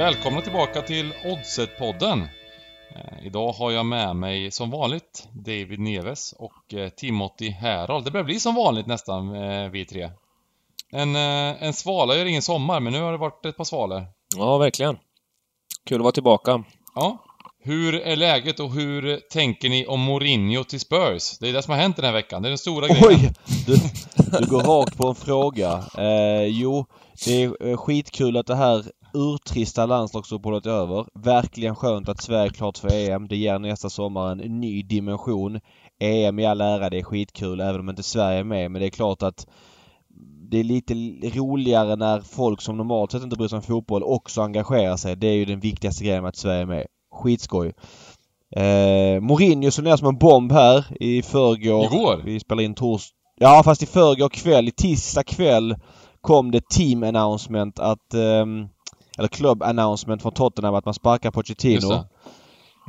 Välkomna tillbaka till Oddset-podden. Eh, idag har jag med mig som vanligt David Neves och eh, Timothy Herold. Det börjar bli som vanligt nästan, eh, vi tre. En, en svala gör ingen sommar, men nu har det varit ett par svalor. Ja, verkligen. Kul att vara tillbaka. Ja. Hur är läget och hur tänker ni om Mourinho till Spurs? Det är det som har hänt den här veckan. Det är den stora grejen. Oj! Du, du går rakt på en fråga. Eh, jo, det är skitkul att det här urtrista landslagsuppehållet är över. Verkligen skönt att Sverige är klart för EM. Det ger nästa sommar en ny dimension. EM i all ära, det är skitkul även om inte Sverige är med. Men det är klart att det är lite roligare när folk som normalt sett inte bryr sig om fotboll också engagerar sig. Det är ju den viktigaste grejen med att Sverige är med. Skitskoj. Eh, Mourinho som ner som en bomb här i förrgår. Igår? Vi spelar in tors... Ja fast i förrgår kväll, i tisdag kväll kom det team announcement att... ehm, eller club announcement från Tottenham att man sparkar Pochettino.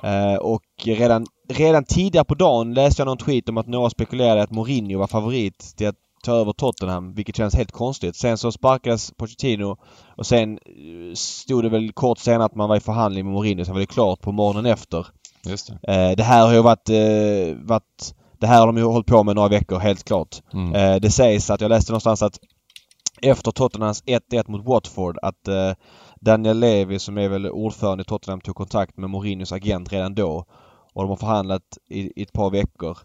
Eh, och redan, redan tidigare på dagen läste jag någon tweet om att några spekulerade att Mourinho var favorit till att ta över Tottenham, vilket känns helt konstigt. Sen så sparkades Pochettino och sen eh, stod det väl kort senare att man var i förhandling med Mourinho, sen var det klart på morgonen efter. Just det. Eh, det här har ju varit, eh, varit... Det här har de ju hållit på med några veckor, helt klart. Mm. Det sägs att, jag läste någonstans att efter Tottenhams 1-1 mot Watford att Daniel Levy som är väl ordförande i Tottenham tog kontakt med Mourinhos agent redan då. Och de har förhandlat i, i ett par veckor.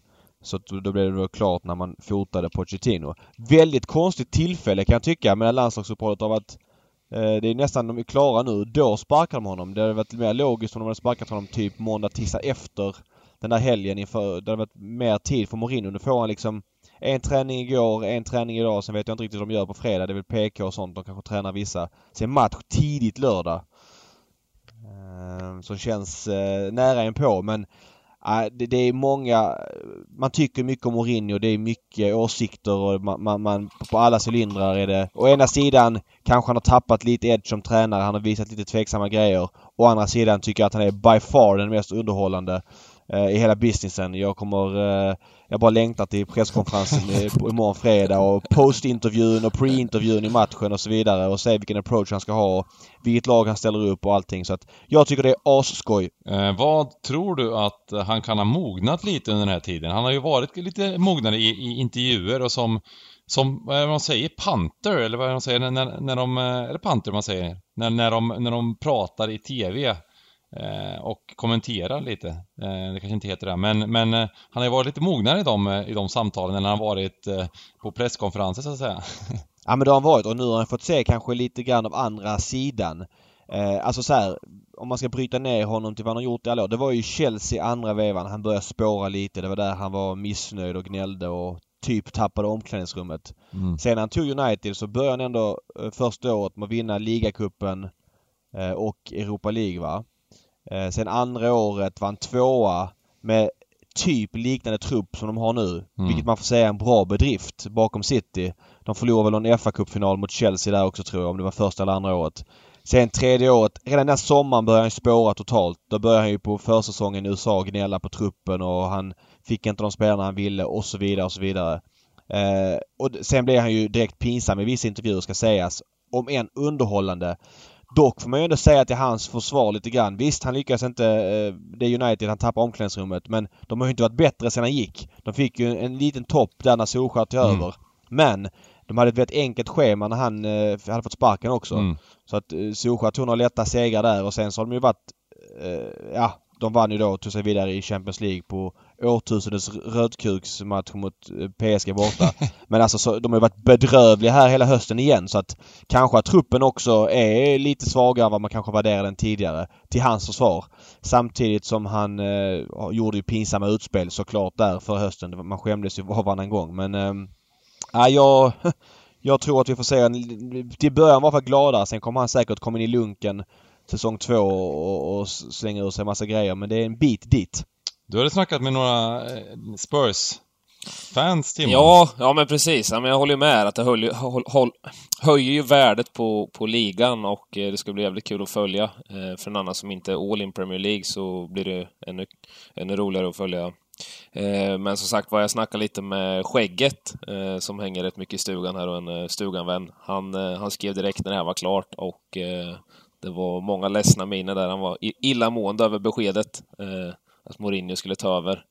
Så då blev det då klart när man fotade Pochettino. Väldigt konstigt tillfälle kan jag tycka med landslagsuppehållet av att eh, det är nästan de är klara nu. Då sparkar de honom. Det hade varit mer logiskt om de hade sparkat honom typ måndag, tisdag efter den där helgen inför. Det hade varit mer tid för Mourinho. Nu får han liksom en träning igår, en träning idag. Sen vet jag inte riktigt vad de gör på fredag. Det är väl PK och sånt. De kanske tränar vissa. Sen match tidigt lördag. Ehm, som känns eh, nära en på men eh, det, är många... Man tycker mycket om Mourinho. Det är mycket åsikter och man, man, man på alla cylindrar är det... Å ena sidan kanske han har tappat lite edge som tränare. Han har visat lite tveksamma grejer. Å andra sidan tycker jag att han är by far den mest underhållande Eh, i hela businessen. Jag kommer... Eh, jag bara längtar till presskonferensen imorgon fredag och postintervjun och pre-intervjun i matchen och så vidare och se vilken approach han ska ha och vilket lag han ställer upp och allting. Så att jag tycker det är asskoj. Eh, vad tror du att han kan ha mognat lite under den här tiden? Han har ju varit lite mognare i, i intervjuer och som, som, vad är det man säger, panter eller vad är det man säger när, när, de, eh, är det panter man säger? När, när, de, när de pratar i TV och kommenterar lite. Eh, det kanske inte heter det, men, men eh, han har ju varit lite mognare i de, eh, i de samtalen när han varit eh, på presskonferenser så att säga. Ja men det har han varit och nu har han fått se kanske lite grann av andra sidan. Eh, alltså så här, om man ska bryta ner honom till vad han har gjort i alla år. Det var ju Chelsea andra vevan. Han började spåra lite. Det var där han var missnöjd och gnällde och typ tappade omklädningsrummet. Mm. Sen när han tog United så började han ändå eh, första året med att vinna ligacupen eh, och Europa League va. Eh, sen andra året var han tvåa med typ liknande trupp som de har nu. Mm. Vilket man får säga är en bra bedrift bakom City. De förlorade väl någon fa cupfinal mot Chelsea där också tror jag, om det var första eller andra året. Sen tredje året, redan den sommaren började han spåra totalt. Då började han ju på försäsongen i USA gnälla på truppen och han fick inte de spelarna han ville och så vidare och så vidare. Eh, och sen blev han ju direkt pinsam i vissa intervjuer ska sägas. Om en underhållande. Dock får man ju ändå säga till hans försvar lite grann. Visst, han lyckas inte. Eh, det är United, han tappar omklädningsrummet. Men de har ju inte varit bättre sedan han gick. De fick ju en liten topp där när Solskjaer tog Mm. över. Men de hade ett väldigt enkelt schema när han eh, hade fått sparken också. Mm. Så att eh, Solskjaer tog några lätta segrar där och sen så har de ju varit... Ja, de vann ju då och tog sig vidare i Champions League på årtusendets rödkuksmatch mot eh, PSG borta. Men alltså så, de har ju varit bedrövliga här hela hösten igen så att kanske att truppen också är lite svagare än vad man kanske värderade den tidigare. Till hans försvar. Samtidigt som han eh, gjorde ju pinsamma utspel såklart där för hösten. Man skämdes ju var och varannan gång men... Eh, ja, jag... Jag tror att vi får se en... Till början var för gladare. Sen kommer han säkert komma in i lunken säsong två och, och slänga ur sig massa grejer. Men det är en bit dit. Du hade snackat med några eh, Spurs-fans, Timo? Ja, ja men precis. Ja, men jag håller ju med att det höll, håll, håll, höjer ju värdet på, på ligan och eh, det ska bli jävligt kul att följa. Eh, för en annan som inte är all in Premier League så blir det ännu, ännu roligare att följa. Eh, men som sagt var, jag snackade lite med Skägget eh, som hänger rätt mycket i stugan här och en eh, stuganvän. Han, eh, han skrev direkt när det här var klart och eh, det var många ledsna miner där. Han var illamående över beskedet eh, att Mourinho skulle ta över.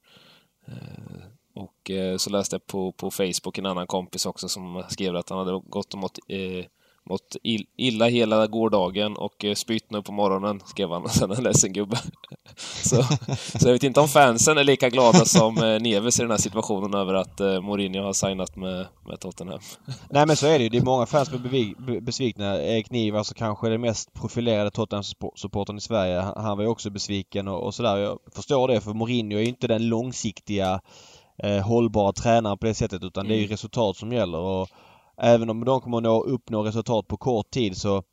Eh, och eh, så läste jag på, på Facebook en annan kompis också som skrev att han hade gått och mått eh, mått illa hela gårdagen och eh, spytt nu på morgonen, skrev han. Sen en ledsen gubbe. så, så jag vet inte om fansen är lika glada som eh, Neves i den här situationen över att eh, Mourinho har signat med, med Tottenham. Nej men så är det ju. Det är många fans som är besvikna. Erik Niva, alltså kanske den mest profilerade Tottenham-supporten i Sverige. Han var ju också besviken och, och sådär. Jag förstår det för Mourinho är ju inte den långsiktiga eh, hållbara tränaren på det sättet utan mm. det är ju mm. resultat som gäller. Och även om de kommer att nå, uppnå resultat på kort tid så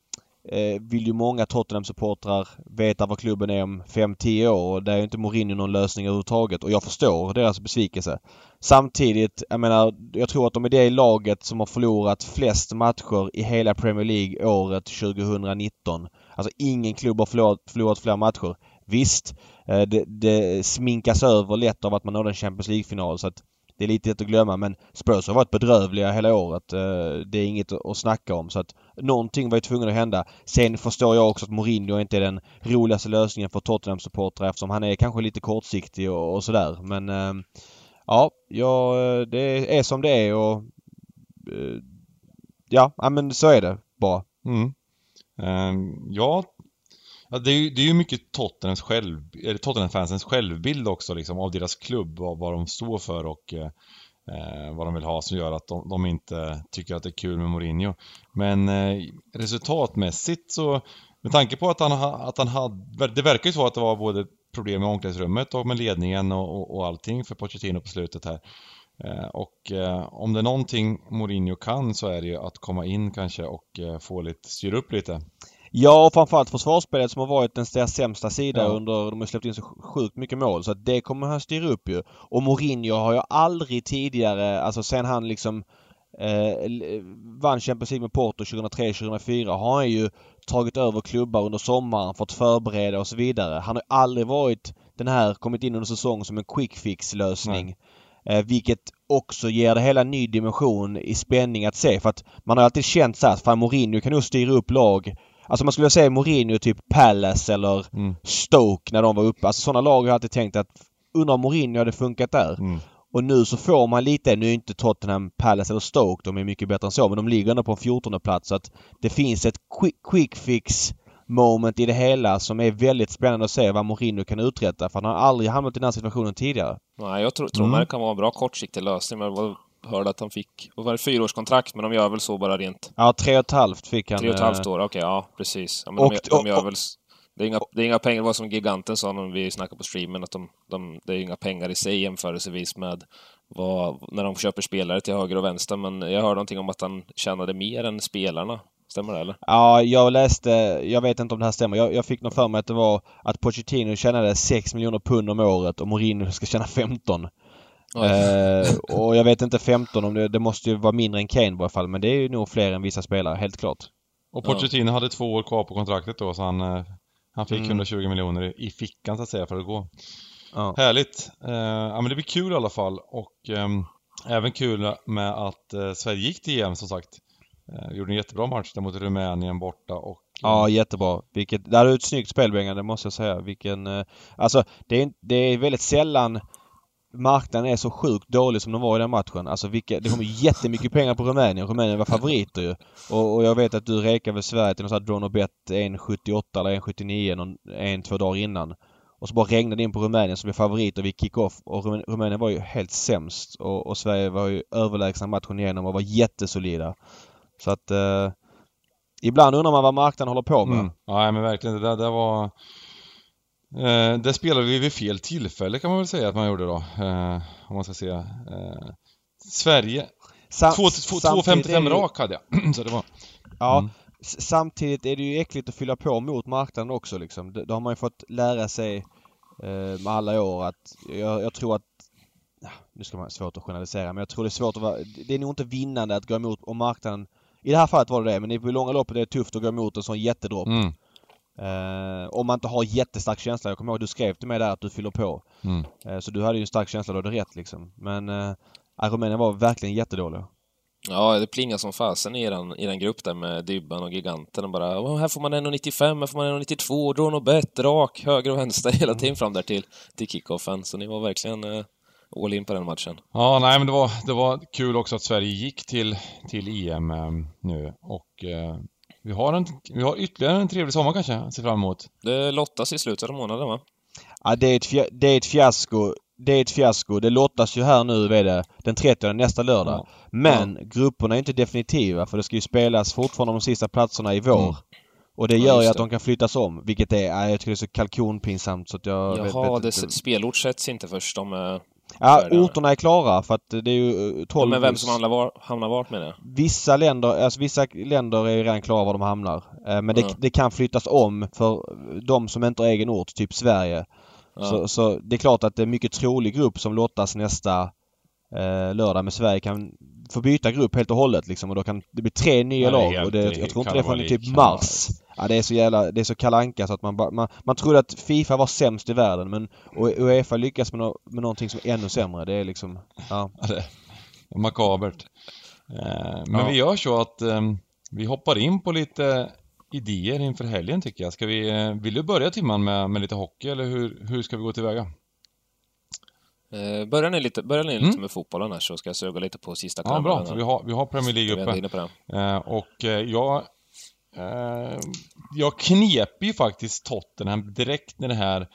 eh, vill ju många Tottenham-supportrar veta vad klubben är om 5-10 år och där är inte Mourinho någon lösning överhuvudtaget och jag förstår deras besvikelse. Samtidigt, jag menar, jag tror att de är det laget som har förlorat flest matcher i hela Premier League året 2019. Alltså ingen klubb har förlorat, förlorat fler matcher. Visst, eh, det, det sminkas över lätt av att man nådde en Champions League-final så att det är lite lätt att glömma men Spurs har varit bedrövliga hela året. Eh, det är inget att snacka om så att någonting var ju tvungen att hända. Sen förstår jag också att Mourinho inte är den roligaste lösningen för Tottenham-supportrar eftersom han är kanske lite kortsiktig och, och sådär men eh, ja, ja, eh, det är som det är och ja, men så är det bara. Mm. Ehm, jag ja, det, är ju, det är ju mycket Tottenhams själv, Tottenham-fansens självbild också liksom av deras klubb och vad de står för och eh, eh, vad de vill ha som gör att de, de, inte tycker att det är kul med Mourinho. Men eh, resultatmässigt så, med tanke på att han, att han hade, det verkar ju så att det var både problem med omklädningsrummet och med ledningen och, och, och allting för Pochettino på slutet här. Eh, och eh, om det är någonting Mourinho kan så är det ju att komma in kanske och eh, få lite, styra upp lite. Ja, och framförallt försvarsspelet som har varit den sämsta sida ja. under... De har släppt in så sjukt mycket mål så att det kommer han styra upp ju. Och Mourinho har ju aldrig tidigare, alltså sen han liksom eh, vann Champions League med Porto 2003-2004 har han ju tagit över klubbar under sommaren, fått förbereda och så vidare. Han har aldrig varit den här, kommit in under säsong som en quick fix lösning. Eh, vilket också ger det hela en ny dimension i spänning att se för att man har alltid känt så att fan Mourinho kan nog styra upp lag Alltså man skulle säga Mourinho typ Palace eller mm. Stoke när de var uppe. Alltså sådana lag har jag alltid tänkt att undrar om Mourinho hade funkat där. Mm. Och nu så får man lite, nu är inte Tottenham, Palace eller Stoke, de är mycket bättre än så, men de ligger ändå på en 14 plats så att det finns ett quick, quick fix moment i det hela som är väldigt spännande att se vad Mourinho kan uträtta för han har aldrig hamnat i den här situationen tidigare. Nej, jag tror, tror mm. det kan vara en bra kortsiktig lösning men hörde att han fick, vad var det, fyraårskontrakt, men de gör väl så bara rent? Ja, tre och ett halvt fick han. Tre och ett halvt år, okej, okay, ja precis. Ja, men och, de, de gör och, väl... Det är, inga, det är inga pengar, var som giganten sa när vi snackade på streamen, att de, de, det är inga pengar i sig jämförelsevis med vad, när de köper spelare till höger och vänster, men jag hörde någonting om att han tjänade mer än spelarna. Stämmer det eller? Ja, jag läste, jag vet inte om det här stämmer. Jag, jag fick nog för mig att det var att Pochettino tjänade 6 miljoner pund om året och Mourinho ska tjäna 15. Eh, och jag vet inte 15 om det, det måste ju vara mindre än Kane i alla fall men det är ju nog fler än vissa spelare, helt klart. Och Pochettino ja. hade två år kvar på kontraktet då så han, eh, han fick mm. 120 miljoner i fickan så att säga för att gå. Ja. Härligt! Eh, ja men det blir kul i alla fall och ehm, även kul med att eh, Sverige gick till EM som sagt. Eh, gjorde en jättebra match där mot Rumänien borta och... Ja, jättebra. Vilket, det är ett snyggt spel Bengan, det måste jag säga. Vilken... Eh, alltså, det är, det är väldigt sällan marknaden är så sjukt dålig som de var i den matchen. Alltså vilka, det kommer jättemycket pengar på Rumänien. Rumänien var favoriter ju. Och, och jag vet att du rekade väl Sverige till någon sån här drone och bet 1,78 eller 1,79 någon, en, två dagar innan. Och så bara regnade in på Rumänien som blev favoriter vid kick-off. Och Rumänien var ju helt sämst. Och, och Sverige var ju överlägsna matchen igenom och var jättesolida. Så att eh, Ibland undrar man vad marknaden håller på med. Mm. Ja men verkligen. Det där, det var Eh, det spelade vi vid fel tillfälle kan man väl säga att man gjorde då. Eh, om man ska säga. Eh, Sverige. 2.55 rak hade jag. Så det var... Ja. Mm. Samtidigt är det ju äckligt att fylla på mot marknaden också liksom. Det, det har man ju fått lära sig eh, med alla år att jag, jag tror att nu ska man svårt att generalisera men jag tror det är svårt att vara, det är nog inte vinnande att gå emot om marknaden I det här fallet var det det men i långa loppet är det tufft att gå emot en sån jättedropp. Mm. Uh, om man inte har jättestark känsla. Jag kommer ihåg du skrev till mig där att du fyller på. Mm. Uh, så du hade ju en stark känsla, du hade rätt liksom. Men uh, Rumänien var verkligen jättedåliga. Ja, det plingar som fasen i den, i den grupp där med Dybban och Giganten och bara "Åh, här får man 1,95, här får man 1,92, dra något bett, rak, höger och vänster hela tiden fram där till, till kickoffen. Så ni var verkligen eh, all in på den matchen. Ja, nej men det var, det var kul också att Sverige gick till, till EM eh, nu och eh, vi, har en, vi har ytterligare en trevlig sommar kanske att se fram emot. Det lottas i slutet av månaden, va? Ja, det är ett, fia- det är ett fiasko. Det är ett fiasko. Det lottas ju här nu, är det, den 30 nästa lördag. Ja. Men grupperna är inte definitiva för det ska ju spelas fortfarande om de sista platserna i vår. Mm. Och det Ja, gör ju just att det. de kan flyttas om. Vilket är, ja, jag tycker det är så kalkonpinsamt så att jag... vet- Jaha, vet det, inte. spelort sätts inte först om... eh, Ja, orterna är klara för att det är ju eh, 12... Men vem som hamnar, var, hamnar vart med det? Vissa länder, alltså vissa länder är ju redan klara var de hamnar. Eh, Men det, Ja. det kan flyttas om för de som inte har egen ort, typ Sverige. Ja. Så, så det är klart att det är mycket trolig grupp som lottas nästa eh, lördag. Men Sverige kan få byta grupp helt och hållet liksom och då kan det bli tre nya Ja, lag. och det, jag tror inte det kalabalik. typ mars. Ja, det är så jävla, det är så kalanka så att man bara, man, man trodde att Fifa var sämst i världen men och Uefa lyckas med, no, med någonting som är ännu sämre. Det är liksom, ja. Ja, det är makabert. Eh, men Ja. vi gör så att eh, vi hoppar in på lite idéer inför helgen tycker jag. Ska vi, eh, vill du börja timman med, med lite hockey eller hur, hur ska vi gå tillväga? Eh, börjar ni lite, börjar ni lite Mm. med fotbollen här så ska jag suga lite på sista Ja, klämman. bra. För vi har, vi har Premier League uppe. inne på det. Eh, och eh, jag... Eh, jag knep ju faktiskt Tottenham direkt när det här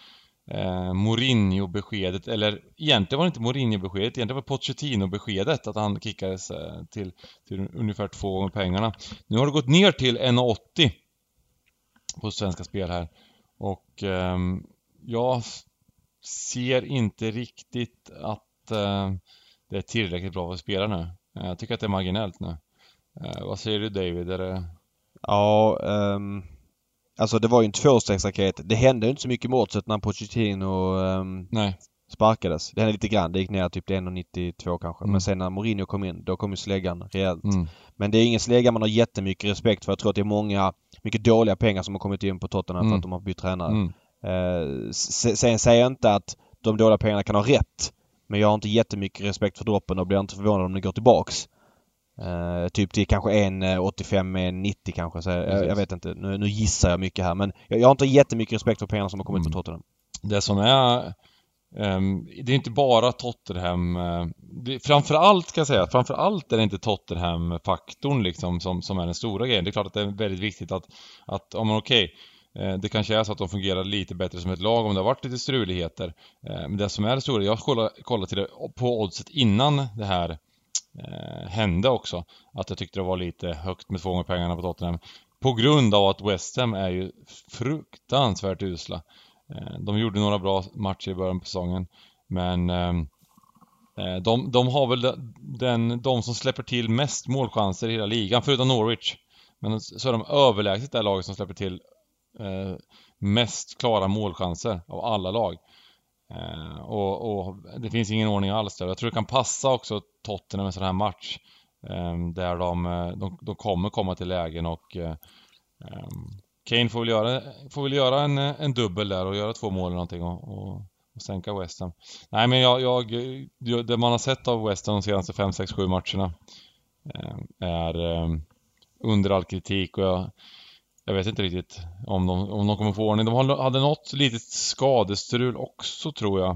eh, Mourinho-beskedet, eller egentligen var det inte Mourinho-beskedet, egentligen var det Pochettino-beskedet att han kickades eh, till, till ungefär två gånger pengarna. Nu har det gått ner till 1,80 på Svenska Spel här. Och ehm, jag ser inte riktigt att eh, det är tillräckligt bra för att spela nu. Eh, Jag tycker att det är marginellt nu. Eh, vad säger du David? Är det... Ja, ehm, alltså det var ju en tvåstegsraket. Det hände ju inte så mycket med oddset när Pochettino um, Nej. sparkades. Det hände lite grann. Det gick ner typ till 1,92 kanske. Mm. Men sen när Mourinho kom in, då kom ju släggan rejält. Mm. Men det är ingen slägga man har jättemycket respekt för. Jag tror att det är många, mycket dåliga pengar som har kommit in på Tottenham för Mm. att de har bytt tränare. Mm. Eh, sen säger jag inte att de dåliga pengarna kan ha rätt. Men jag har inte jättemycket respekt för droppen och blir inte förvånad om det går tillbaks. Eh, typ till kanske 1,85, 1,90 kanske. Så jag, jag vet inte. Nu, nu gissar jag mycket här men jag, jag har inte jättemycket respekt för pengarna som har kommit Mm. från Tottenham. Det som är... ehm, det är inte bara Tottenham... eh, det, framförallt ska jag säga, framförallt är det inte Tottenham-faktorn liksom som, som är den stora grejen. Det är klart att det är väldigt viktigt att, att ja men okej, eh, Eh, det kanske är så att de fungerar lite bättre som ett lag om det har varit lite struligheter. Eh, men det som är det stora, jag kollade, kollade till det på oddset innan det här eh, hände också. Att jag tyckte det var lite högt med två gånger pengarna på Tottenham. På grund av att West Ham är ju fruktansvärt usla. De gjorde några bra matcher i början på säsongen. Men de, de har väl den, de som släpper till mest målchanser i hela ligan, förutom Norwich. Men så är de överlägset det laget som släpper till Eh, mest klara målchanser av alla lag. Eh, och, och det finns ingen ordning alls där. Jag tror det kan passa också Tottenham en sån här match. Eh, där de, eh, de, de kommer komma till lägen och eh, eh, Kane får väl göra, får väl göra en, en dubbel där och göra två mål eller någonting och, och, och sänka West Ham. Nej men jag, jag, det man har sett av West Ham de senaste 5, 6, 7 matcherna är under all kritik och jag, jag vet inte riktigt om de, om de kommer få ordning. De hade något litet skadestrul också tror jag.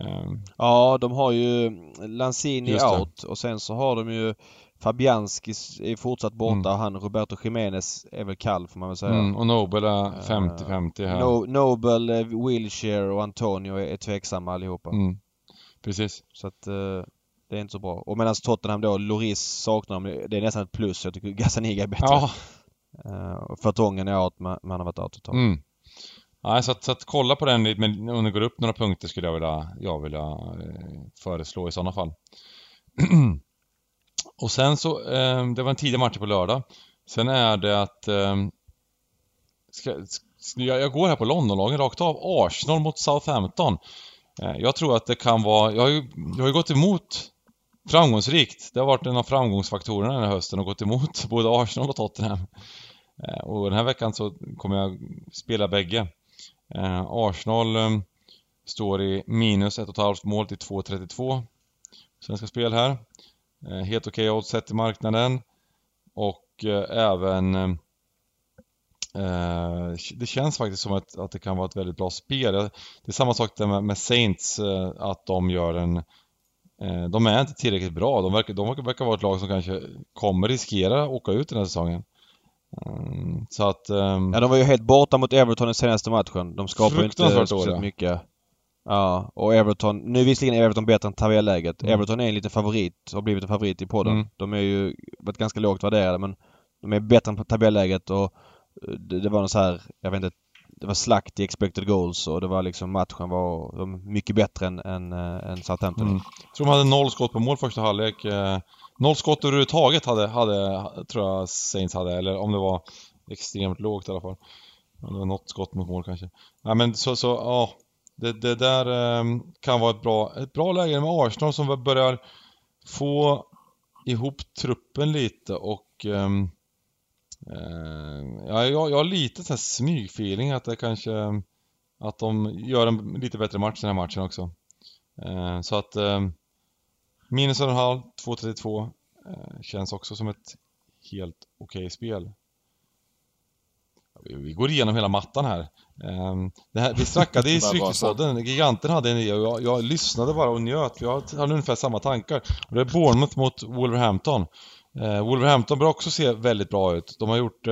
Eh, Ja, de har ju Lanzini out och sen så har de ju Fabianski är fortsatt borta Mm. och han Roberto Jiménez är väl kall får man väl säga. mm, och Nobel är 50-50 här. No, Nobel, eh, Wilshire och Antonio är, tveksamma allihopa. Mm, precis. Så att eh, det är inte så bra. Och medan Tottenham då, Loris saknar de. Det är nästan ett plus. Jag tycker Gazzaniga är bättre. Ja, Eh, och ångern är att man, man har varit out ett tag. Mm. Nej, så att, så att kolla på den men om det går upp några punkter skulle jag vilja, jag vilja eh, föreslå i sådana fall. och sen så, eh, det var en tidig match på lördag. Sen är det att, eh, ska, ska, jag, jag går här på Londonlagen rakt av. Arsenal mot Southampton. Eh, jag tror att det kan vara, jag har ju, jag har ju gått emot framgångsrikt. Det har varit en av framgångsfaktorerna den här hösten och gått emot både Arsenal och Tottenham. Eh, och den här veckan så kommer jag spela bägge. Eh, Arsenal eh, står i minus ett och ett halvt mål till 2.32. Svenska spel här. Helt okej okay odds sett i marknaden. Och även det känns faktiskt som att, att det kan vara ett väldigt bra spel. Det är samma sak där med, med Saints, att de gör en... De är inte tillräckligt bra. De verkar, de verkar vara ett lag som kanske kommer riskera att åka ut den här säsongen. Mm, så att... Um, ja, de var ju helt borta mot Everton i senaste matchen. De skapar inte speciellt mycket. Ja, och Everton, nu är visserligen Everton bättre än tabelläget. Mm. Everton är en liten favorit, har blivit en favorit i podden. Mm. De är ju varit ganska lågt värderade men de är bättre än tabelläget och eh, det, det var något så här, jag vet inte, det var slakt i expected goals och det var liksom matchen var var mycket bättre än, än, äh, än Southampton. Mm. Jag tror de hade noll skott på mål första halvlek. Eh, noll skott överhuvudtaget hade, hade, tror jag Saints hade, eller om det var extremt lågt i alla fall. Det var något skott mot mål kanske. Nej men så, så, ja det, det där ehm, kan vara ett bra, ett bra läge med Arsenal som börjar få ihop truppen lite och ehm, eh, ja, jag, jag har lite sån här smygfeeling att det kanske att de gör en lite bättre match den här matchen också. Eh, så att eh, minus en och en halv, 2.32 eh, känns också som ett helt okej okay spel. Vi går igenom hela mattan här. Ehm, det här, vi snackade i Stryktipspodden, Giganten hade en idé och jag, jag, lyssnade bara och njöt. Jag hade ungefär samma tankar. Och det är Bournemouth mot Wolverhampton. Eh, Wolverhampton bör också se väldigt bra ut. De har gjort...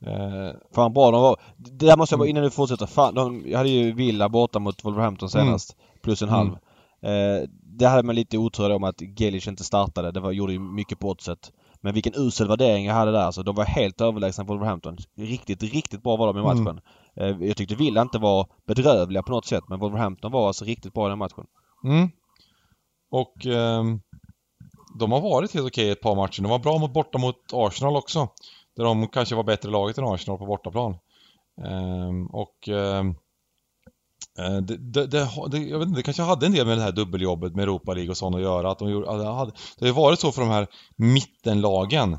Eh, Fan bra de var. Det där måste jag bara, innan du fortsätter. Fan, de, jag hade ju Villa borta mot Wolverhampton senast. Mm. Plus en halv. Mm. Eh, det hade man lite otur om att Gelish inte startade. Det var, gjorde ju mycket på oddset. Men vilken usel värdering jag hade där. Alltså, de var helt överlägsna Wolverhampton. Riktigt, riktigt bra var de i mm. matchen. Mm. Jag tyckte Villa inte var bedrövliga på något sätt men Wolverhampton var alltså riktigt bra i den matchen. Mm. Och eh, de har varit helt okej ett par matcher. De var bra mot borta mot Arsenal också. Där de kanske var bättre laget än Arsenal på bortaplan. Ehm, och ehm, eh, det, det, det, jag vet inte, det kanske hade en del med det här dubbeljobbet med Europa League och sånt att göra. Att de gjorde, hade, det har varit så för de här mittenlagen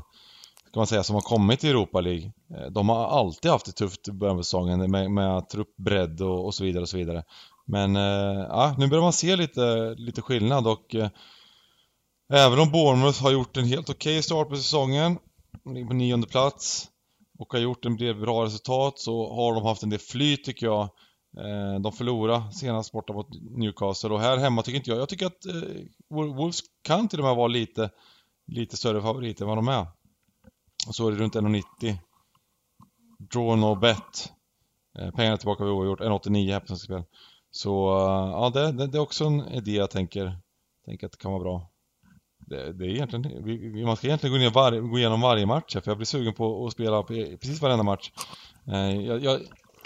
kan man säga, som har kommit till Europa League. Eh, de har alltid haft det tufft i början av säsongen med, med truppbredd och, och så vidare och så vidare. Men eh, ja, nu börjar man se lite, lite skillnad och eh, även om Bournemouth har gjort en helt okej okay start på säsongen, på nionde plats och har gjort en del bra resultat så har de haft en del flyt tycker jag. Eh, de förlorade senast borta mot Newcastle och här hemma tycker inte jag, jag tycker att eh, Wolves kan till och med vara lite, lite större favoriter än vad de är. Och så är det runt 1,90. Draw no bet. Eh, pengarna tillbaka vid oavgjort, 1,89 här på Svenska Spel. Så ja, det, det, det, är också en idé jag tänker, tänker att det kan vara bra. Det, det är egentligen, vi, man ska egentligen gå, ner var, gå igenom varje match för jag blir sugen på att spela precis varenda match. Uh, jag, jag,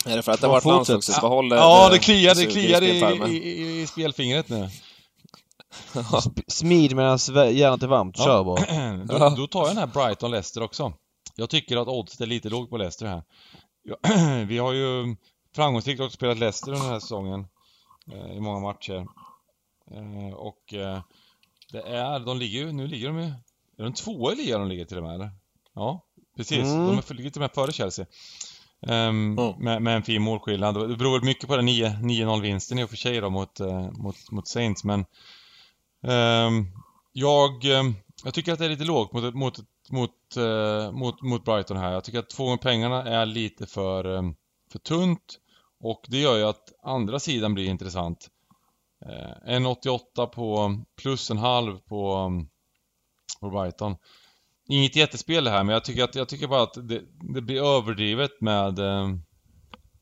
är det för att det har varit landslagsuppehåll? Ja, det kliar, det kliar i, i, i, i spelfingret nu. Smid medan järnet är varmt, ja. kör bara. då, då tar jag den här Brighton-Leicester också. Jag tycker att oddset är lite lågt på Leicester här. vi har ju framgångsrikt också spelat Leicester den här säsongen. Eh, I många matcher. Eh, och eh, det är, de ligger ju, nu ligger de ju, är de tvåa i ligan de ligger till och med eller? Ja, precis. Mm. De är, ligger till och med före Chelsea. Um, mm. med, med, en fin målskillnad. Det beror väl mycket på den 9-0 vinsten i och för sig då mot, uh, mot, mot Saints men Ehm, jag, ehm, jag tycker att det är lite lågt mot, mot, mot, eh, mot, mot Brighton här. Jag tycker att två gånger pengarna är lite för, för tunt. Och det gör ju att andra sidan blir intressant. Eh, 1,88 på plus en halv på, på Brighton. Inget jättespel det här men jag tycker, att, jag tycker bara att det, det blir överdrivet med,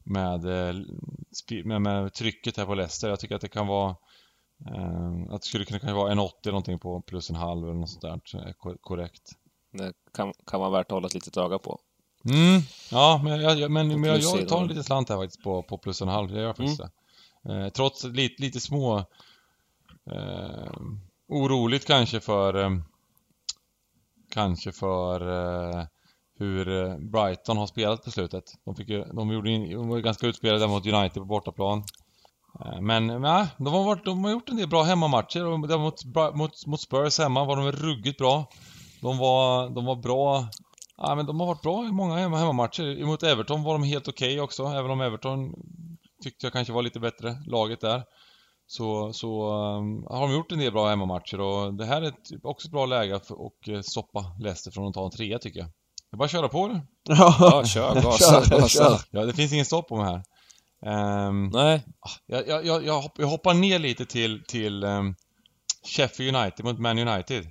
med, med, med trycket här på Leicester. Jag tycker att det kan vara Uh, att det skulle kunna vara en 80 någonting på plus en halv eller något sånt där, korrekt. Det kan, kan vara värt att hålla ett litet öga på. Mm, ja, men, jag, men, men jag, jag tar en liten slant här faktiskt på, på plus en halv, jag gör faktiskt mm. det. Eh, trots lite, lite små Eh, oroligt kanske för Eh, kanske för eh, hur eh, Brighton har spelat på slutet. De, fick ju, de, gjorde in, de var ju ganska utspelade mot United på bortaplan. Eh, men nej, de, har varit, de har gjort en del bra hemmamatcher och mot, mot, mot Spurs hemma var de ruggigt bra. De var, de var bra Ja men de har varit bra i många hemmamatcher. Mot Everton var de helt okej okay också, även om Everton tyckte jag kanske var lite bättre, laget där. så, så um, har de gjort en del bra hemmamatcher och det här är ett, också ett bra läge för att uh, stoppa Leicester från att ta en trea tycker jag. Det är bara att köra på det. Ja, kör, gasa, Kör, gasa. kör. Ja, det finns ingen stopp på mig här. Ehm, Nej, jag, jag, jag, jag hopp- jag hoppar ner lite till, till um, Sheffield United mot Man United.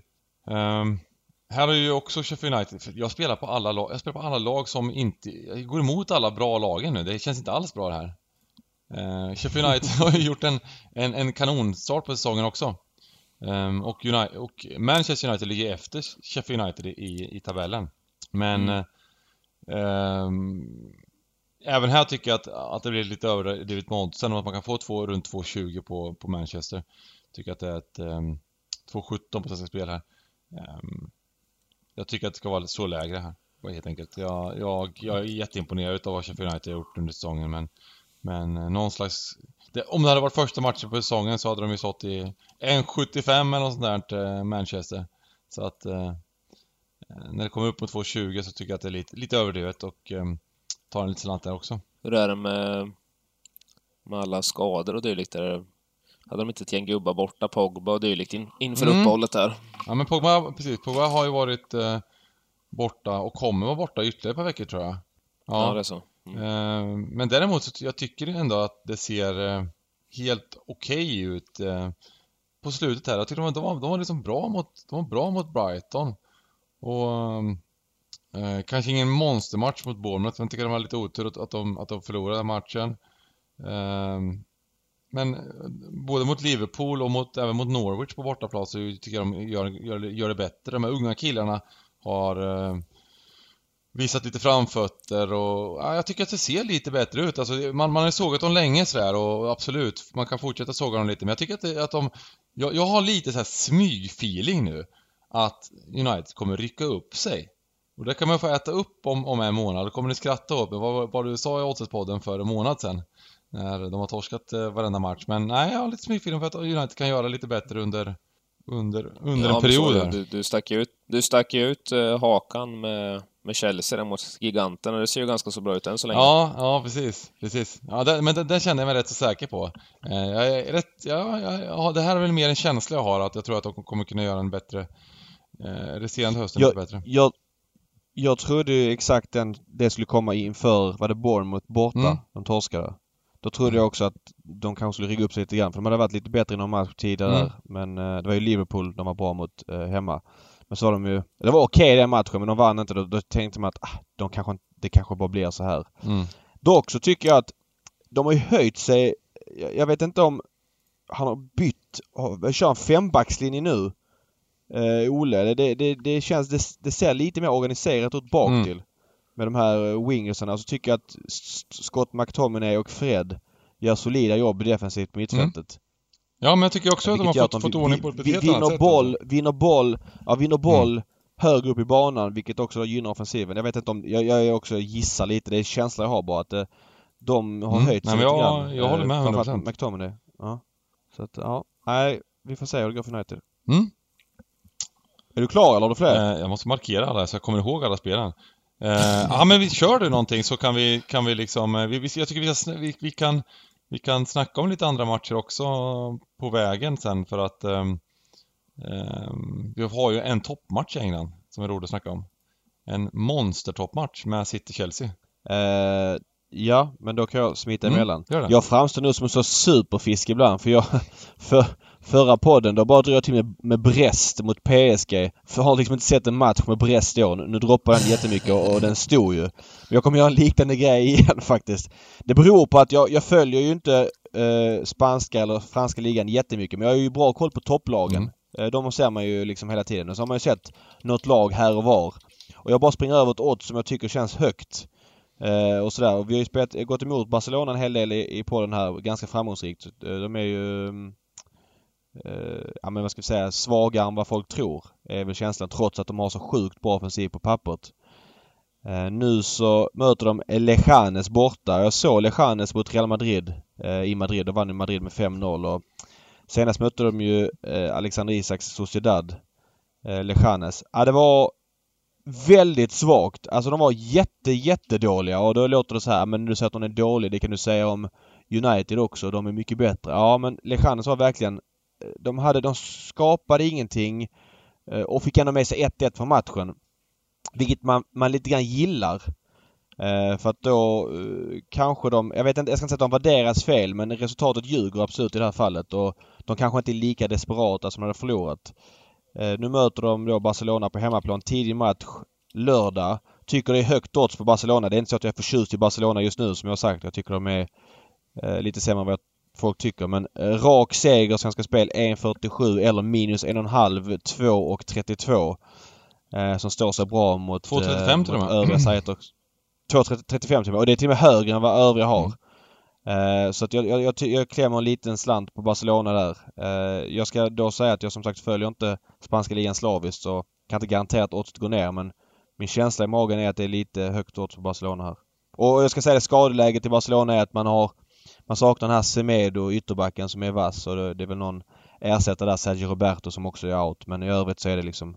Ehm, här har ju också Sheffield United, för jag spelar på alla lag, jag spelar på alla lag som inte, jag går emot alla bra lagen nu, det känns inte alls bra det här. Uh, Sheffield United har ju gjort en, en, en kanonstart på säsongen också. Ehm, och, United, och Manchester United ligger efter Sheffield United i, i tabellen. Men Mm. eh, ehm, Även här tycker jag att, att det blir lite överdrivet med oddsen att man kan få två, runt 2,20 på, på Manchester. Tycker att det är ett um, 2,17 på Svenska Spel här. Ehm, jag tycker att det ska vara så lägre här. Helt enkelt. Jag, jag, jag är jätteimponerad av vad Sheffield United har gjort under säsongen men Men eh, någon slags det, Om det hade varit första matchen på säsongen så hade de ju stått i 1,75 eller något sånt där eh, Manchester. Så att eh, eh, När det kommer upp mot 2,20 så tycker jag att det är lite, lite överdrivet och eh, tar en lite slant där också. hur är det med, med alla skador och dylikt? Där? Hade de inte ett gäng gubbar borta, Pogba och dylikt, in, inför Mm. uppehållet där? Ja men Pogba, precis. Pogba har ju varit eh, borta och kommer vara borta ytterligare ett par veckor tror jag. Ja, det är så. Mm. Eh, men däremot så jag tycker ändå att det ser eh, helt okej ut eh, på slutet här. Jag tycker de, var- de, var, liksom bra mot, de var bra mot Brighton. Och eh, kanske ingen monstermatch mot Bournemouth, men jag tycker de var lite otur att, att, de, att de förlorade matchen. Eh, men både mot Liverpool och mot, även mot Norwich på bortaplan så tycker jag de gör, gör, gör det bättre. De här unga killarna har eh, visat lite framfötter och ja, jag tycker att det ser lite bättre ut. Alltså, man, man har sågat dem länge sådär och absolut, man kan fortsätta såga dem lite men jag tycker att, det, att de... Jag, jag har lite så här smygfeeling nu att United kommer rycka upp sig. Och det kan man få äta upp om, om en månad. Då kommer ni skratta åt mig. Vad, vad du sa i Oddset-podden för en månad sedan. När de har torskat eh, varenda match. Men nej, jag har lite smygfeeling för att United kan göra lite bättre under, under, under Ja, en period så. Du, du stack ju ut, du stack ut eh, hakan med, med Chelsea där mot giganten och det ser ju ganska så bra ut än så länge. Ja, ja precis, precis. Ja, det, men det, det känner jag mig rätt så säker på. Eh, jag är rätt, ja, ja, ja, det här är väl mer en känsla jag har att jag tror att de kommer kunna göra en bättre eh, resterande hösten lite bättre. Jag, jag trodde ju exakt den, det skulle komma inför, var det Bournemouth borta? Mm. De torskade. Då trodde jag också att de kanske skulle rigga upp sig lite grann för de hade varit lite bättre i någon match tidigare Mm. Men eh, det var ju Liverpool de var bra mot eh, hemma. Men så var de ju, det var okej den matchen men de vann inte. Då, då tänkte man att ah, de kanske, det kanske bara blir så här. Mm. Dock så tycker jag att de har ju höjt sig. Jag, jag vet inte om han har bytt, har- kör en fembackslinje nu. Eh, Olle. Det, det, det, känns, det, det ser lite mer organiserat ut bak Mm. till. Med de här eh, wingersarna. Så tycker jag att Scott McTominay och Fred gör solida jobb defensivt på mittfältet. Ja, men jag tycker också att de har fått, fått ordning på det på ett helt vinner annat sätt. boll, alltså. vinner boll, ja vinner boll högre upp i banan vilket också gynnar offensiven. Jag vet inte om, jag, jag är också gissar lite, det är känslan jag har bara att eh, de har Mm. höjt sig Nej, lite jag- grann. jag håller med Eh, 100%. framförallt McTominay. Ja. Så att, ja. Nej, vi får se hur det går för United. Mm. Är du klar eller har du fler? Eh, jag måste markera alla så jag kommer ihåg alla spelen. Eh, ja, men vi kör du någonting så kan vi, kan vi liksom, eh, vi, jag tycker vi, vi, vi kan vi kan snacka om lite andra matcher också på vägen sen för att ehm, vi har ju en toppmatch i England som är rolig att snacka om. En monstertoppmatch med City-Chelsea. Eh, ja, men då kan jag smita Mm, emellan. Jag framstår nu som en så superfisk ibland för jag... För, förra podden då bara drog jag till med, med Brest mot PSG. För jag har liksom inte sett en match med Brest i år. Nu, nu droppar den jättemycket och, och den stod ju. Men jag kommer göra en liknande grej igen faktiskt. Det beror på att jag, jag följer ju inte eh, spanska eller franska ligan jättemycket men jag har ju bra koll på topplagen. Mm. Eh, de ser man ju liksom hela tiden. Och så har man ju sett något lag här och var. Och jag bara springer över ett odds som jag tycker känns högt. Eh, och sådär. Och vi har ju spelat, gått emot Barcelona en hel del i, i podden här ganska framgångsrikt. Eh, De är ju mm, Eh, ja men vad ska vi säga, svagare än vad folk tror. Är väl känslan trots att de har så sjukt bra offensiv på pappret. Eh, nu så möter de Lejanes borta. Jag såg Lejanes mot Real Madrid eh, i Madrid. Då vann i Madrid med 5-0 och senast mötte de ju Alexander Isaks Sociedad. Eh, Lejanes. Ja det var väldigt svagt. Alltså de var jätte, jättedåliga och då låter det så här, men du säger att de är dåliga, det kan du säga om United också. De är mycket bättre. Ja men Lejanes var verkligen... De hade, de skapade ingenting eh, och fick ändå med sig 1-1 från matchen. Vilket man, man lite grann gillar. Eh, för att då eh, kanske de, jag vet inte, jag ska inte säga att de var deras fel men resultatet ljuger absolut i det här fallet och de kanske inte är lika desperata som de hade förlorat. Nu möter de då Barcelona på hemmaplan tidig match lördag. Tycker det är högt odds på Barcelona. Det är inte så att jag är förtjust i Barcelona just nu som jag har sagt. Jag tycker de är lite sämre än vad jag folk tycker. Men eh, rak seger Svenska Spel 1.47 eller minus 1,5, 2 och 32. Eh, som står sig bra mot, 2,35 till och mot med. övriga sajter. 2,35 till och med. Och det är till och med högre än vad övriga har. Eh, så att jag, jag, jag, jag klämmer en liten slant på Barcelona där. Eh, jag ska då säga att jag som sagt följer inte spanska ligan slaviskt så kan inte garantera att oddset går ner men min känsla i magen är att det är lite högt odds på Barcelona här. Och jag ska säga det skadeläget i Barcelona är att man har man saknar den här Semedo, ytterbacken som är vass och det, det är väl någon ersättare där, Sergio Roberto som också är out. Men i övrigt så är det liksom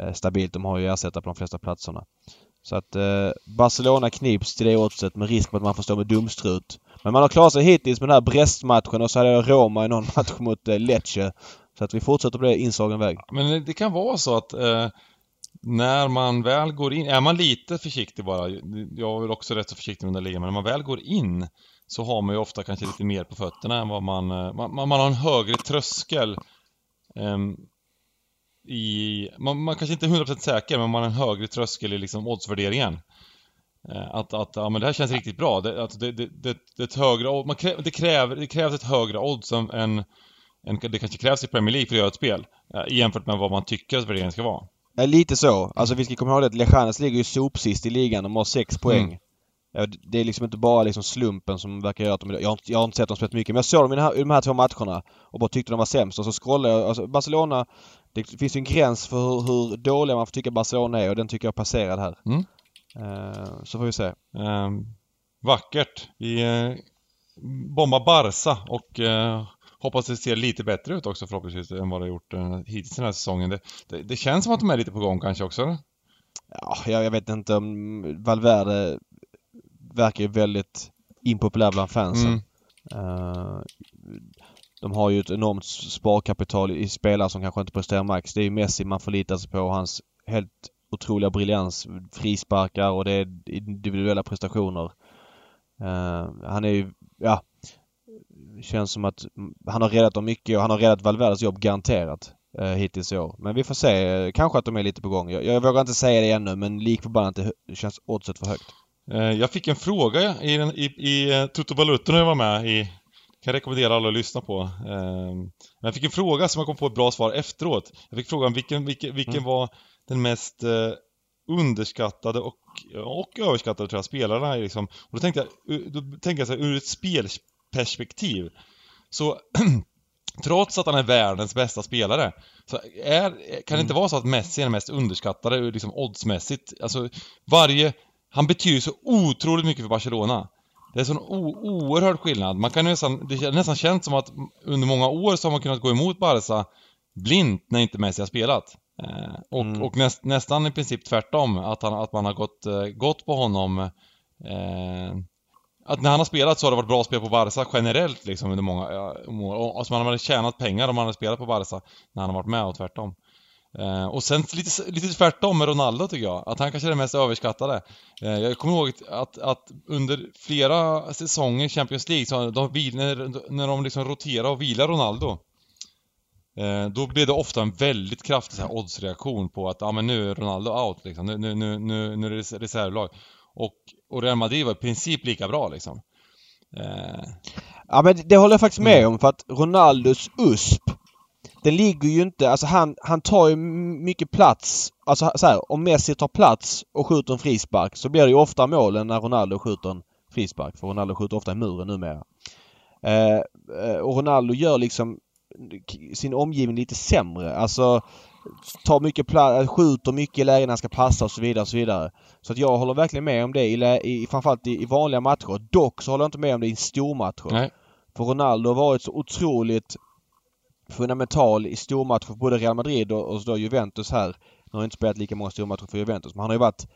eh, stabilt. De har ju ersättare på de flesta platserna. Så att eh, Barcelona knips till det oddset med risk för att man får stå med dumstrut. Men man har klarat sig hittills med den här Brest-matchen och så hade jag Roma i någon match mot eh, Lecce. Så att vi fortsätter på det inslagen väg. Men det- det kan vara så att eh, när man väl går in, är man lite försiktig bara, jag är väl också rätt så försiktig med den där ligan, men när man väl går in så har man ju ofta kanske lite mer på fötterna än vad man, eh, man, man man har en högre tröskel ehm, i, man, man kanske inte är 100% säker, men man har en högre tröskel i liksom oddsvärderingen. Eh, Att, att ja, men det här känns riktigt bra. Det, att det, det, det, det, är ett högre, man krä, det, kräver, det krävs ett högre odds än, än, det kanske krävs i Premier League för att göra ett spel. eh, Jämfört med vad man tycker att värderingen ska vara. Ja, lite så. Alltså vi ska komma ihåg att Lechanes ligger ju sopsist i ligan. De har sex poäng. Mm. Det- är liksom inte bara liksom slumpen som verkar göra att de... Jag har, inte- jag har inte sett dem spela mycket men jag såg dem i, här, i de här två matcherna och bara tyckte de var sämst. Och så scrollade jag. Alltså Barcelona... Det finns ju en gräns för hur, hur dåliga man får tycka Barcelona är och den tycker jag är passerad här. Mm. Eh, så får vi se. Ehm, vackert. Vi eh, bombar Barca och eh, hoppas det ser lite bättre ut också förhoppningsvis än vad det har gjort hittills den här säsongen. Det, det, det känns som att de är lite på gång kanske också. eller? Ja, jag, jag vet inte om... Valverde verkar ju väldigt impopulär bland fansen. Mm. Eh, de har ju ett enormt sparkapital i spelare som kanske inte presterar max. Det är ju Messi man förlitar sig på. Hans helt otroliga briljans. Frisparkar och det är individuella prestationer. Eh, han är ju, ja. Känns som att han har räddat dem mycket och han har räddat Valverdes jobb garanterat. Uh, hittills i år. Men vi får se. Eh, Kanske att de är lite på gång. Jag, jag vågar inte säga det ännu men lik förbannat känns oddset för högt. Eh, Jag fick en fråga i, i, i eh, Toto Balutto när jag var med i... Kan rekommendera alla att lyssna på. Eh, Men jag fick en fråga som jag kom på ett bra svar efteråt. Jag fick frågan vilken, vilken, vilken Mm. var den mest eh, underskattade och, och överskattade tror jag, spelarna är liksom. Och då tänkte jag, då tänkte jag så här, ur ett spelperspektiv. Så trots att han är världens bästa spelare så är, kan det inte vara så att Messi är den mest underskattade liksom oddsmässigt. Alltså varje... Han betyder så otroligt mycket för Barcelona. Det är sån oerhörd skillnad. Man kan nästan, det har nästan känts som att under många år så har man kunnat gå emot Barca blint när inte Messi har spelat. Eh, och Mm. och näst, nästan i princip tvärtom, att, han, att man har gått, eh, gått på honom eh, att när han har spelat så har det varit bra spel på Barca generellt liksom under många ja, år. Och- Alltså man har tjänat pengar om man har spelat på Barca när han har varit med och tvärtom. Eh, och sen lite, lite tvärtom med Ronaldo tycker jag. Att han kanske är den mest överskattade. Eh, jag kommer ihåg att, att under flera säsonger i Champions League, så de, när, när de liksom roterar och vilar Ronaldo. Eh, då blev det ofta en väldigt kraftig så här, oddsreaktion på att ah, men nu är Ronaldo out liksom. Nu, nu, nu, nu, nu är det reservlag. Och, och Real Madrid var i princip lika bra liksom. Eh, Ja men det håller jag faktiskt med om för att Ronaldos USP den ligger ju inte, alltså han, han tar ju mycket plats. Alltså så här, om Messi tar plats och skjuter en frispark så blir det ju ofta målen när Ronaldo skjuter en frispark. För Ronaldo skjuter ofta i muren numera. Eh, eh, och Ronaldo gör liksom sin omgivning lite sämre. Alltså tar mycket plats, skjuter mycket i lägen han ska passa och så vidare och så vidare. Så att jag håller verkligen med om det i, i framförallt i, i vanliga matcher. Dock så håller jag inte med om det i stormatcher. nej. För Ronaldo har varit så otroligt fundamental i stormatcher för både Real Madrid och, och då Juventus här. Nu har inte spelat lika många stormatcher för Juventus men han har ju varit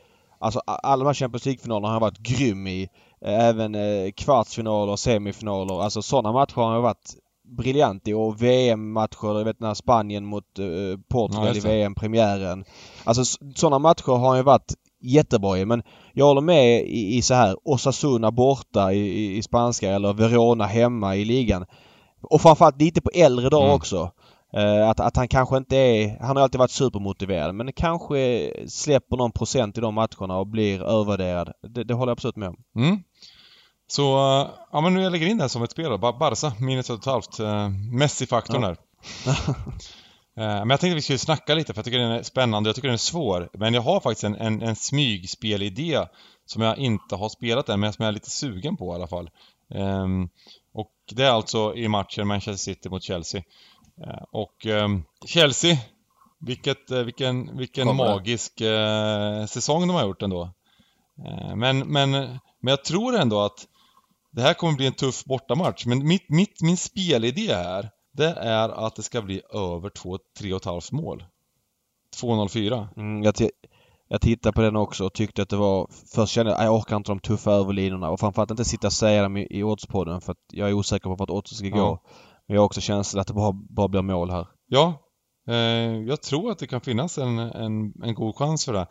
Alltså alla de här Champions League-finalerna har han varit grym i. även eh, kvartsfinaler, semifinaler. Alltså sådana matcher har han varit briljant i och VM-matcher, jag vet när Spanien mot eh, Portugal Ja, i. VM-premiären. Alltså sådana matcher har han ju varit jättebra i men jag håller med i, i så här Osasuna borta i, i, i spanska eller Verona hemma i ligan. Och framförallt lite på äldre dagar Mm. också. Eh, att, att han kanske inte är... Han har alltid varit supermotiverad men kanske släpper någon procent i de matcherna och blir övervärderad. Det, det håller jag absolut med om. Mm. Så, eh, ja men nu jag lägger in det här som ett spel då. Ba- Barca, minus ett och ett halvt. Uh, Messi-faktorn Ja. där. Eh, men jag tänkte vi skulle snacka lite för jag tycker den är spännande, jag tycker den är svår. Men jag har faktiskt en, en, en smygspelidé som jag inte har spelat än, men som jag är lite sugen på i alla fall. Ehm, och det är alltså i matchen Manchester City mot Chelsea. Eh, och ehm, Chelsea, vilket, eh, vilken, vilken Kommer. magisk eh, säsong de har gjort ändå. Men, men, men jag tror ändå att det här kommer bli en tuff bortamatch. Men mitt, mitt, min spelidé här, det är att det ska bli över 2-3,5 mål. 2,04. Mm, jag, jag tittade på den också och tyckte att det var... Först kände jag jag orkar inte de tuffa överlinorna och framförallt inte sitta och säga dem i, i oddspodden för att jag är osäker på vart oddset ska gå. Ja. Men jag har också känslan att det bara, bara blir mål här. Ja, eh, jag tror att det kan finnas en, en, en god chans för det.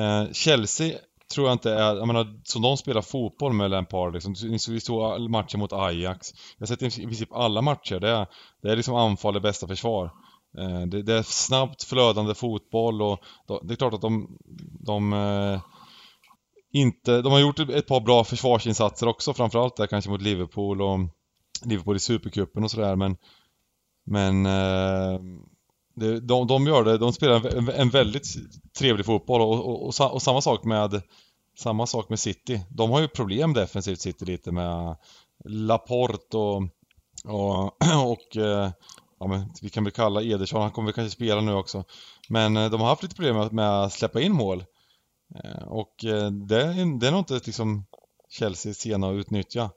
Eh, Chelsea tror jag inte är, jag menar, som de spelar fotboll med Lampard liksom. Vi såg matcher mot Ajax. Jag har sett i princip alla matcher. Det är, det är liksom anfall, det bästa försvar. Eh, det, det är snabbt flödande fotboll och det är klart att de, de eh, inte, de har gjort ett par bra försvarsinsatser också, framförallt där kanske mot Liverpool och Liverpool i Supercupen och sådär men Men eh, det, de, de gör det, de spelar en, en väldigt trevlig fotboll och, och, och, och samma sak med Samma sak med City. De har ju problem defensivt City lite med Laporte och och, och ja, men vi kan väl kalla Ederson, han kommer väl kanske spela nu också. Men eh, de har haft lite problem med, att släppa in mål. Eh, och eh, det, är- det är nog inte liksom Chelsea sena att utnyttja.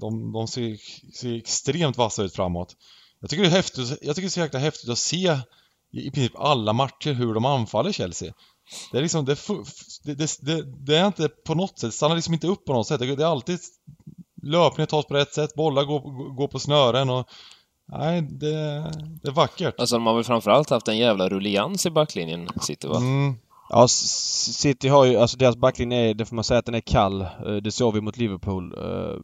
De, de ser, ser extremt vassa ut framåt. Jag tycker det är häftigt, jag tycker det är så jäkla häftigt att se i princip alla matcher hur de anfaller Chelsea. Det är liksom, det, är det, det, det, är inte på något sätt, stannar liksom inte upp på något sätt. Det det är alltid löpningar tas på rätt sätt, bollar går, går på snören och Nej, det, det är vackert. Alltså de har väl framförallt haft en jävla rullians i backlinjen, City va? Mm, Ja, City har ju, alltså deras backlinje är, det får man säga att den är kall. Eh, Det såg vi mot Liverpool. Eh,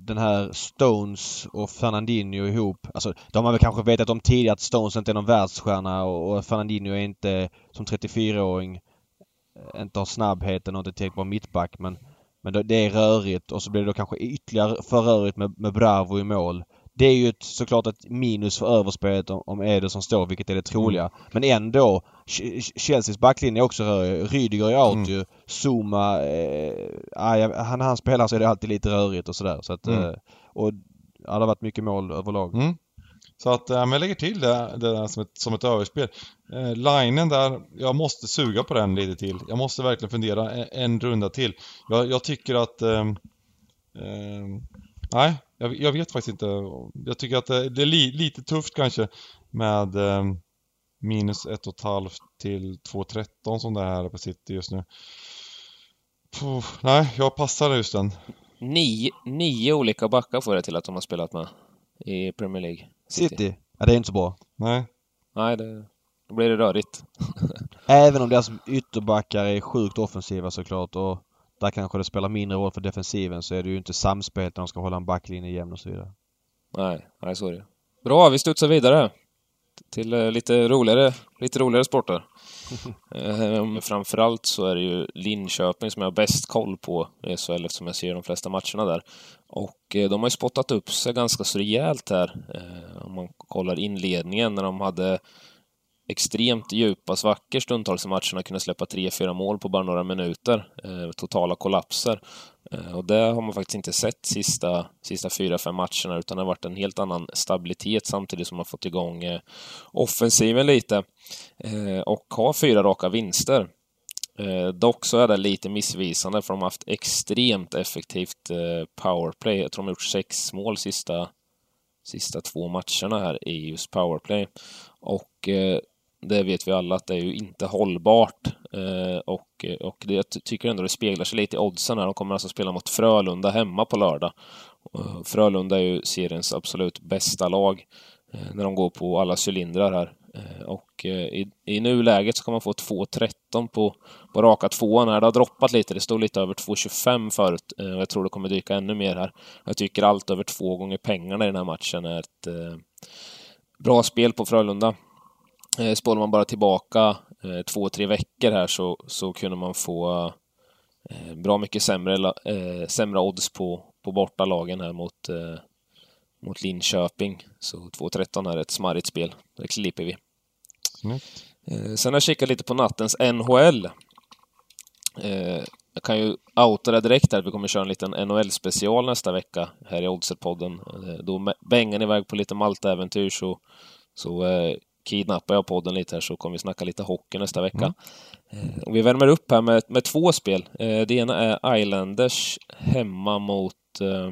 Den här Stones och Fernandinho ihop. Alltså de har väl kanske vetat om tidigare att Stones inte är någon världsstjärna och Fernandinho är inte som 34-åring eh, inte har snabbheten och inte tillräckligt bra mittback men men det- det är rörigt och så blir det då kanske ytterligare för rörigt med, med Bravo i mål. Det är ju ett, såklart ett minus för överspelet om, om Ederson står, vilket är det troliga. Men ändå, Ch- Chelseas backlinje är också rörig. Rydiger är out Mm. ju. Zuma, eh, han, han spelar så är det alltid lite rörigt och sådär. Så att, Mm. eh, och ja, det har varit mycket mål överlag. mm. Så att, eh, men jag lägger till det, det där som ett, som ett överspel. Eh, linen där, jag måste suga på den lite till. Jag måste verkligen fundera en, en runda till. Jag, jag tycker att... ehm, ehm, nej, jag, jag vet faktiskt inte. Jag tycker att det, det är li, lite tufft kanske med ehm, minus 1,5 till 2,13 som det är här på City just nu. Puh, nej, jag passar just den. Nio, nio olika backar får det till att de har spelat med i Premier League. City? Ja, det är inte så bra. Nej. Nej, det, då blir det rörigt. Även om deras ytterbackar är sjukt offensiva såklart och där kanske det spelar mindre roll för defensiven så är det ju inte samspelet när de ska hålla en backlinje jämn och så vidare. Nej, nej så är det. Bra, vi studsar vidare. Till eh, lite roligare, lite roligare sporter. Ehm, framförallt så är det ju Linköping som jag har bäst koll på i SHL eftersom jag ser de flesta matcherna där. Och eh, de har ju spottat upp sig ganska så rejält här. Eh, om man kollar inledningen när de hade extremt djupa svackor stundtals i matcherna, kunde släppa 3-4 mål på bara några minuter. Eh, totala kollapser. Eh, och det har man faktiskt inte sett sista, sista 4-5 matcherna, utan det har varit en helt annan stabilitet samtidigt som man fått igång eh, offensiven lite. Eh, och har fyra raka vinster. Eh, dock så är det lite missvisande för de har haft extremt effektivt eh, powerplay. Jag tror de har gjort sex mål sista, sista två matcherna här i just powerplay. Och eh, det vet vi alla att det är ju inte hållbart eh, och, och det, jag tycker ändå det speglar sig lite i oddsen här. De kommer alltså spela mot Frölunda hemma på lördag. Eh, Frölunda är ju seriens absolut bästa lag eh, när de går på alla cylindrar här. Och i, i nuläget så kan man få 2.13 på, på raka tvåan här. Det har droppat lite. Det stod lite över 2.25 förut och jag tror det kommer dyka ännu mer här. Jag tycker allt över två gånger pengarna i den här matchen är ett bra spel på Frölunda. Eh, Spårar man bara tillbaka eh, två, tre veckor här så, så kunde man få eh, bra mycket sämre, sämre odds på, på bortalagen här mot, mot Linköping. Så 2.13 är ett smarrigt spel. Det klipper vi. Mm. Sen har jag kikat lite på nattens NHL. Jag kan ju outa det direkt här, vi kommer köra en liten NHL-special nästa vecka här i Oddset-podden. Då Bengan iväg på lite Malta-äventyr så, så kidnappar jag podden lite här så kommer vi snacka lite hockey nästa vecka. Mm. Eh, och vi värmer upp här med, med två spel. Eh, det ena är Islanders hemma mot, eh,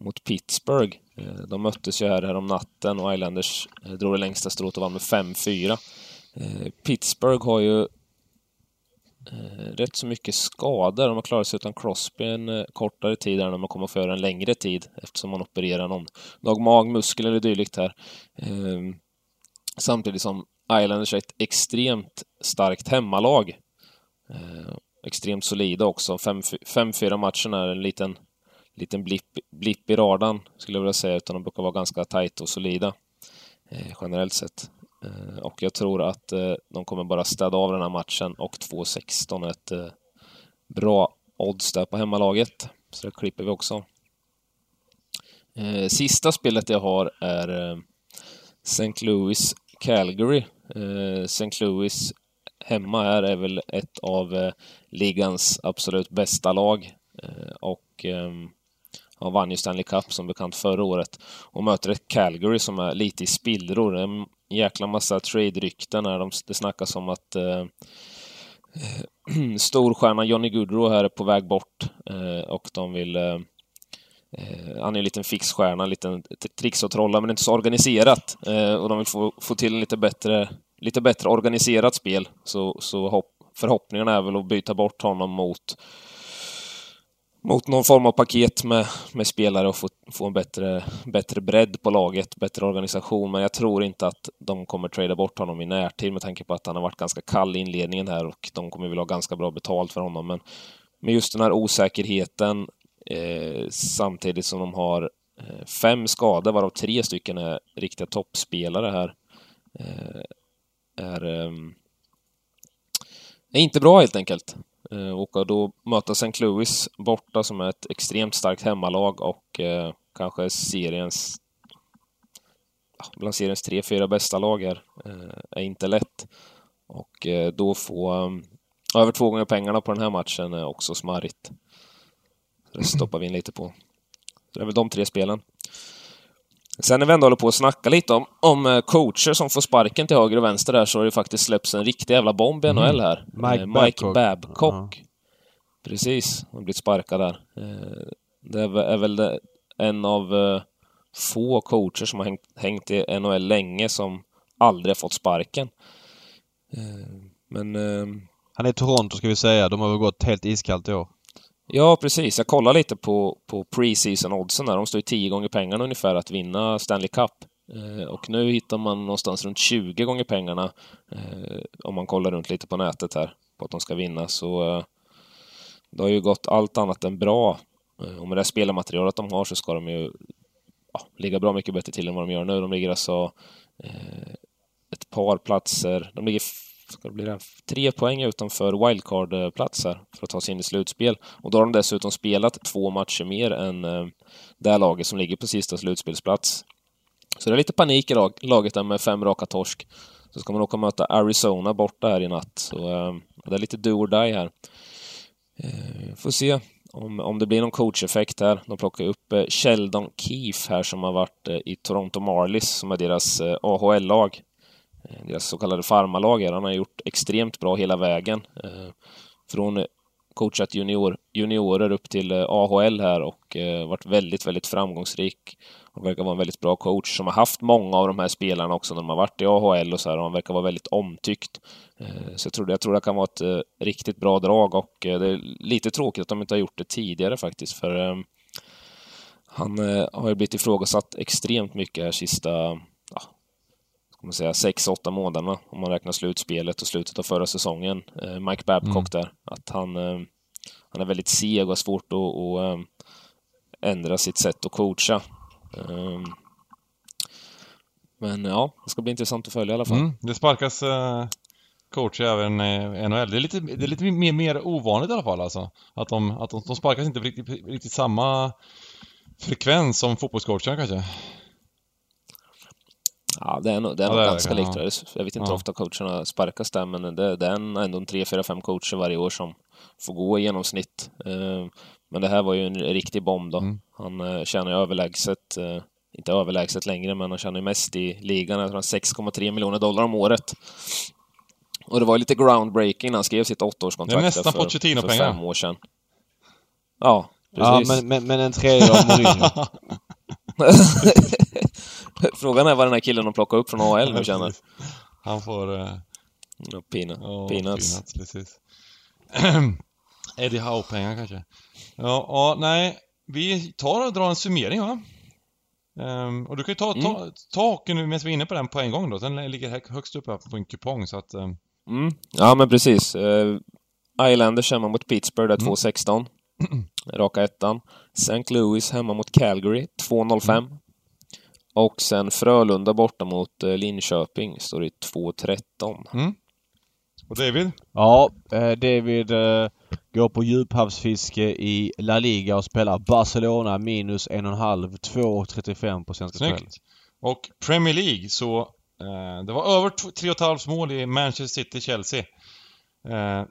mot Pittsburgh. Eh, de möttes ju här, här om natten och Islanders drog det längsta strået och vann med 5-4. Pittsburgh har ju rätt så mycket skador. De har klarat sig utan Crosby en kortare tid än de kommer få göra en längre tid eftersom man opererar någon dag magmuskel eller dylikt här. Samtidigt som Islanders är ett extremt starkt hemmalag. Eh, extremt solida också. 5-4 matcherna är en liten, liten blipp, blipp i radarn skulle jag vilja säga, utan de brukar vara ganska tajta och solida eh, generellt sett. Eh, och jag tror att eh, de kommer bara städa av den här matchen och 2-16 är ett eh, bra odds där på hemmalaget. Så det klipper vi också. Eh, sista spelet jag har är eh, St. Louis Calgary. Eh, St. Louis hemma här är väl ett av eh, ligans absolut bästa lag. Eh, och ehm, han vann ju Stanley Cup som bekant förra året och möter ett Calgary som är lite i spillror. En jäkla massa trade-rykten här. De, det snackas om att eh, storstjärnan Johnny Goodrow här är på väg bort eh, och de vill eh, eh han är en liten fixstjärna, en liten tricks och trolla, men inte så organiserat. Eh, och de vill få, få till en lite bättre, lite bättre organiserat spel. Så, så hopp, förhoppningen är väl att byta bort honom mot mot någon form av paket med, med spelare och få, få en bättre, bättre bredd på laget, bättre organisation. Men jag tror inte att de kommer trada bort honom i närtid med tanke på att han har varit ganska kall i inledningen här och de kommer väl ha ganska bra betalt för honom. Men med just den här osäkerheten eh, samtidigt som de har eh, fem skador, varav tre stycken är riktiga toppspelare här, eh, är, eh, är inte bra helt enkelt. Eh, och då möta St. Louis borta som är ett extremt starkt hemmalag och eh, kanske seriens bland seriens tre, fyra bästa lag här eh, är inte lätt. Och eh, då få ehm, över två gånger pengarna på den här matchen är också smarrigt det stoppar vi in lite på. Så det är väl de tre spelen. Sen när vi ändå håller på att snacka lite om, om eh, coacher som får sparken till höger och vänster där så har det faktiskt släppts en riktig jävla bomb i mm. NHL här. Mike, eh, Mike Babcock. Babcock. Ja. Precis, han har blivit sparkad där. Eh, det är väl en av få coacher som har hängt, hängt i NHL länge som aldrig har fått sparken. Men... Han är i Toronto ska vi säga. De har väl gått helt iskallt i år. Ja, precis. Jag kollar lite på, på pre-season oddsen där. De står ju 10 gånger pengarna ungefär att vinna Stanley Cup. Eh, och nu hittar man någonstans runt 20 gånger pengarna eh, om man kollar runt lite på nätet här på att de ska vinna. Så eh, det har ju gått allt annat än bra. Eh, och med det spelarmaterialet de har så ska de ju ja, ligga bra mycket bättre till än vad de gör nu. De ligger alltså eh, ett par platser. De ligger ska det bli det, tre poäng utanför wildcard-platser för att ta sig in i slutspel. Och då har de dessutom spelat två matcher mer än eh, det här laget som ligger på sista slutspelsplats. Så det är lite panik i lag, laget där med fem raka torsk. Så ska man åka och möta Arizona borta här i natt. Så eh, det är lite do or die här. Eh, får se om, om det blir någon coacheffekt här. De plockar upp eh, Sheldon Keefe här som har varit eh, i Toronto Marlies som är deras eh, AHL-lag. Eh, deras så kallade farmarlag Han har gjort extremt bra hela vägen. Eh, från coachat junior, juniorer upp till eh, AHL här och varit väldigt, väldigt framgångsrik. Han verkar vara en väldigt bra coach som har haft många av de här spelarna också när de har varit i AHL och så här. Och han verkar vara väldigt omtyckt. Så jag tror, jag tror det kan vara ett riktigt bra drag och det är lite tråkigt att de inte har gjort det tidigare faktiskt. För han har ju blivit ifrågasatt extremt mycket här sista man säga, sex, åtta månaderna om man räknar slutspelet och slutet av förra säsongen. Mike Babcock mm. där. Att han, han är väldigt seg och har svårt att, att ändra sitt sätt att coacha. Ehm, men ja, det ska bli intressant att följa i alla fall. Mm, det sparkas uh, coacher även i NHL. Det är lite, det är lite mer, mer ovanligt i alla fall alltså. Att de, att de, de sparkas inte på riktigt, riktigt samma frekvens som fotbollscoacherna kanske. Ja, det är nog, det är nog ja, ganska likt. Ja. Jag vet inte hur ofta coacherna sparkas där, men det, det är ändå en tre, fyra, fem coacher varje år som får gå i genomsnitt. Ehm, men det här var ju en riktig bomb då. Mm. Han uh, tjänar ju överlägset, uh, inte överlägset längre, men han tjänar ju mest i ligan. Jag tror 6,3 miljoner dollar om året. Och det var lite groundbreaking när han skrev sitt åttaårskontrakt. Det är nästan Pochettino-pengar. För fem år sedan. Ja, precis. Ja, men, men, men en tredjedel av Mourinho. Frågan är vad den här killen de plockar upp från AL nu känner. Han får... Uh... No, peanut. Oh, peanuts. peanuts precis. Eddie Howe-pengar kanske. Ja, ja, nej. Vi tar och drar en summering va? Um, och du kan ju ta, ta, mm. ta hockeyn nu medan vi är inne på den på en gång då. Den ligger högst upp här på en kupong så att... Um... Mm. Ja men precis. Uh, Islanders hemma mot Pittsburgh, där mm. 2-16. Raka ettan. St. Louis hemma mot Calgary, 2-05. Och sen Frölunda borta mot uh, Linköping, står det 2-13. Mm. Och David? Ja, eh, David eh, går på djuphavsfiske i La Liga och spelar Barcelona minus 1,5, 2,35 på Svenska. Spel. Och Premier League så eh, det var över 3,5 mål i Manchester City-Chelsea. Eh,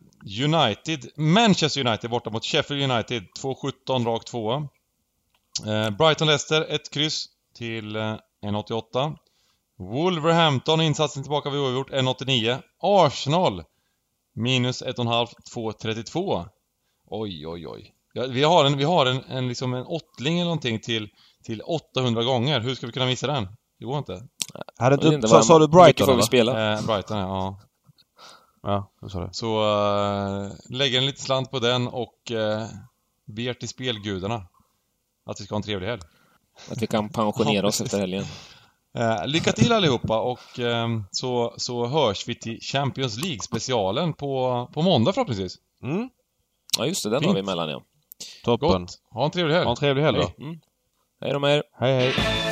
United, Manchester United borta mot Sheffield United, 2,17 rakt 2. Eh, Brighton-Leicester, ett kryss till eh, 1,88. Wolverhampton, insatsen tillbaka vid oavgjort, 1,89. Arsenal, minus 1,5, 2,32. Oj, oj, oj. Ja, vi har en, vi har en, en, liksom en åttling eller någonting till, till 800 gånger. Hur ska vi kunna missa den? Det går inte. Hade du, inte sa, sa du Brighton får vi spela? Eh, Brighton, ja. Ja, det sa du. Så äh, lägger en liten slant på den och äh, ber till spelgudarna att vi ska ha en trevlig helg. Att vi kan pensionera oss efter helgen. Eh, lycka till allihopa och eh, så, så hörs vi till Champions League-specialen på, på måndag förhoppningsvis. Mm. Ja just det, den Fint. har vi emellan ja. Toppen. Gott. Ha en trevlig helg. Ha en trevlig helg då. Mm. Hej då med er. Hej hej.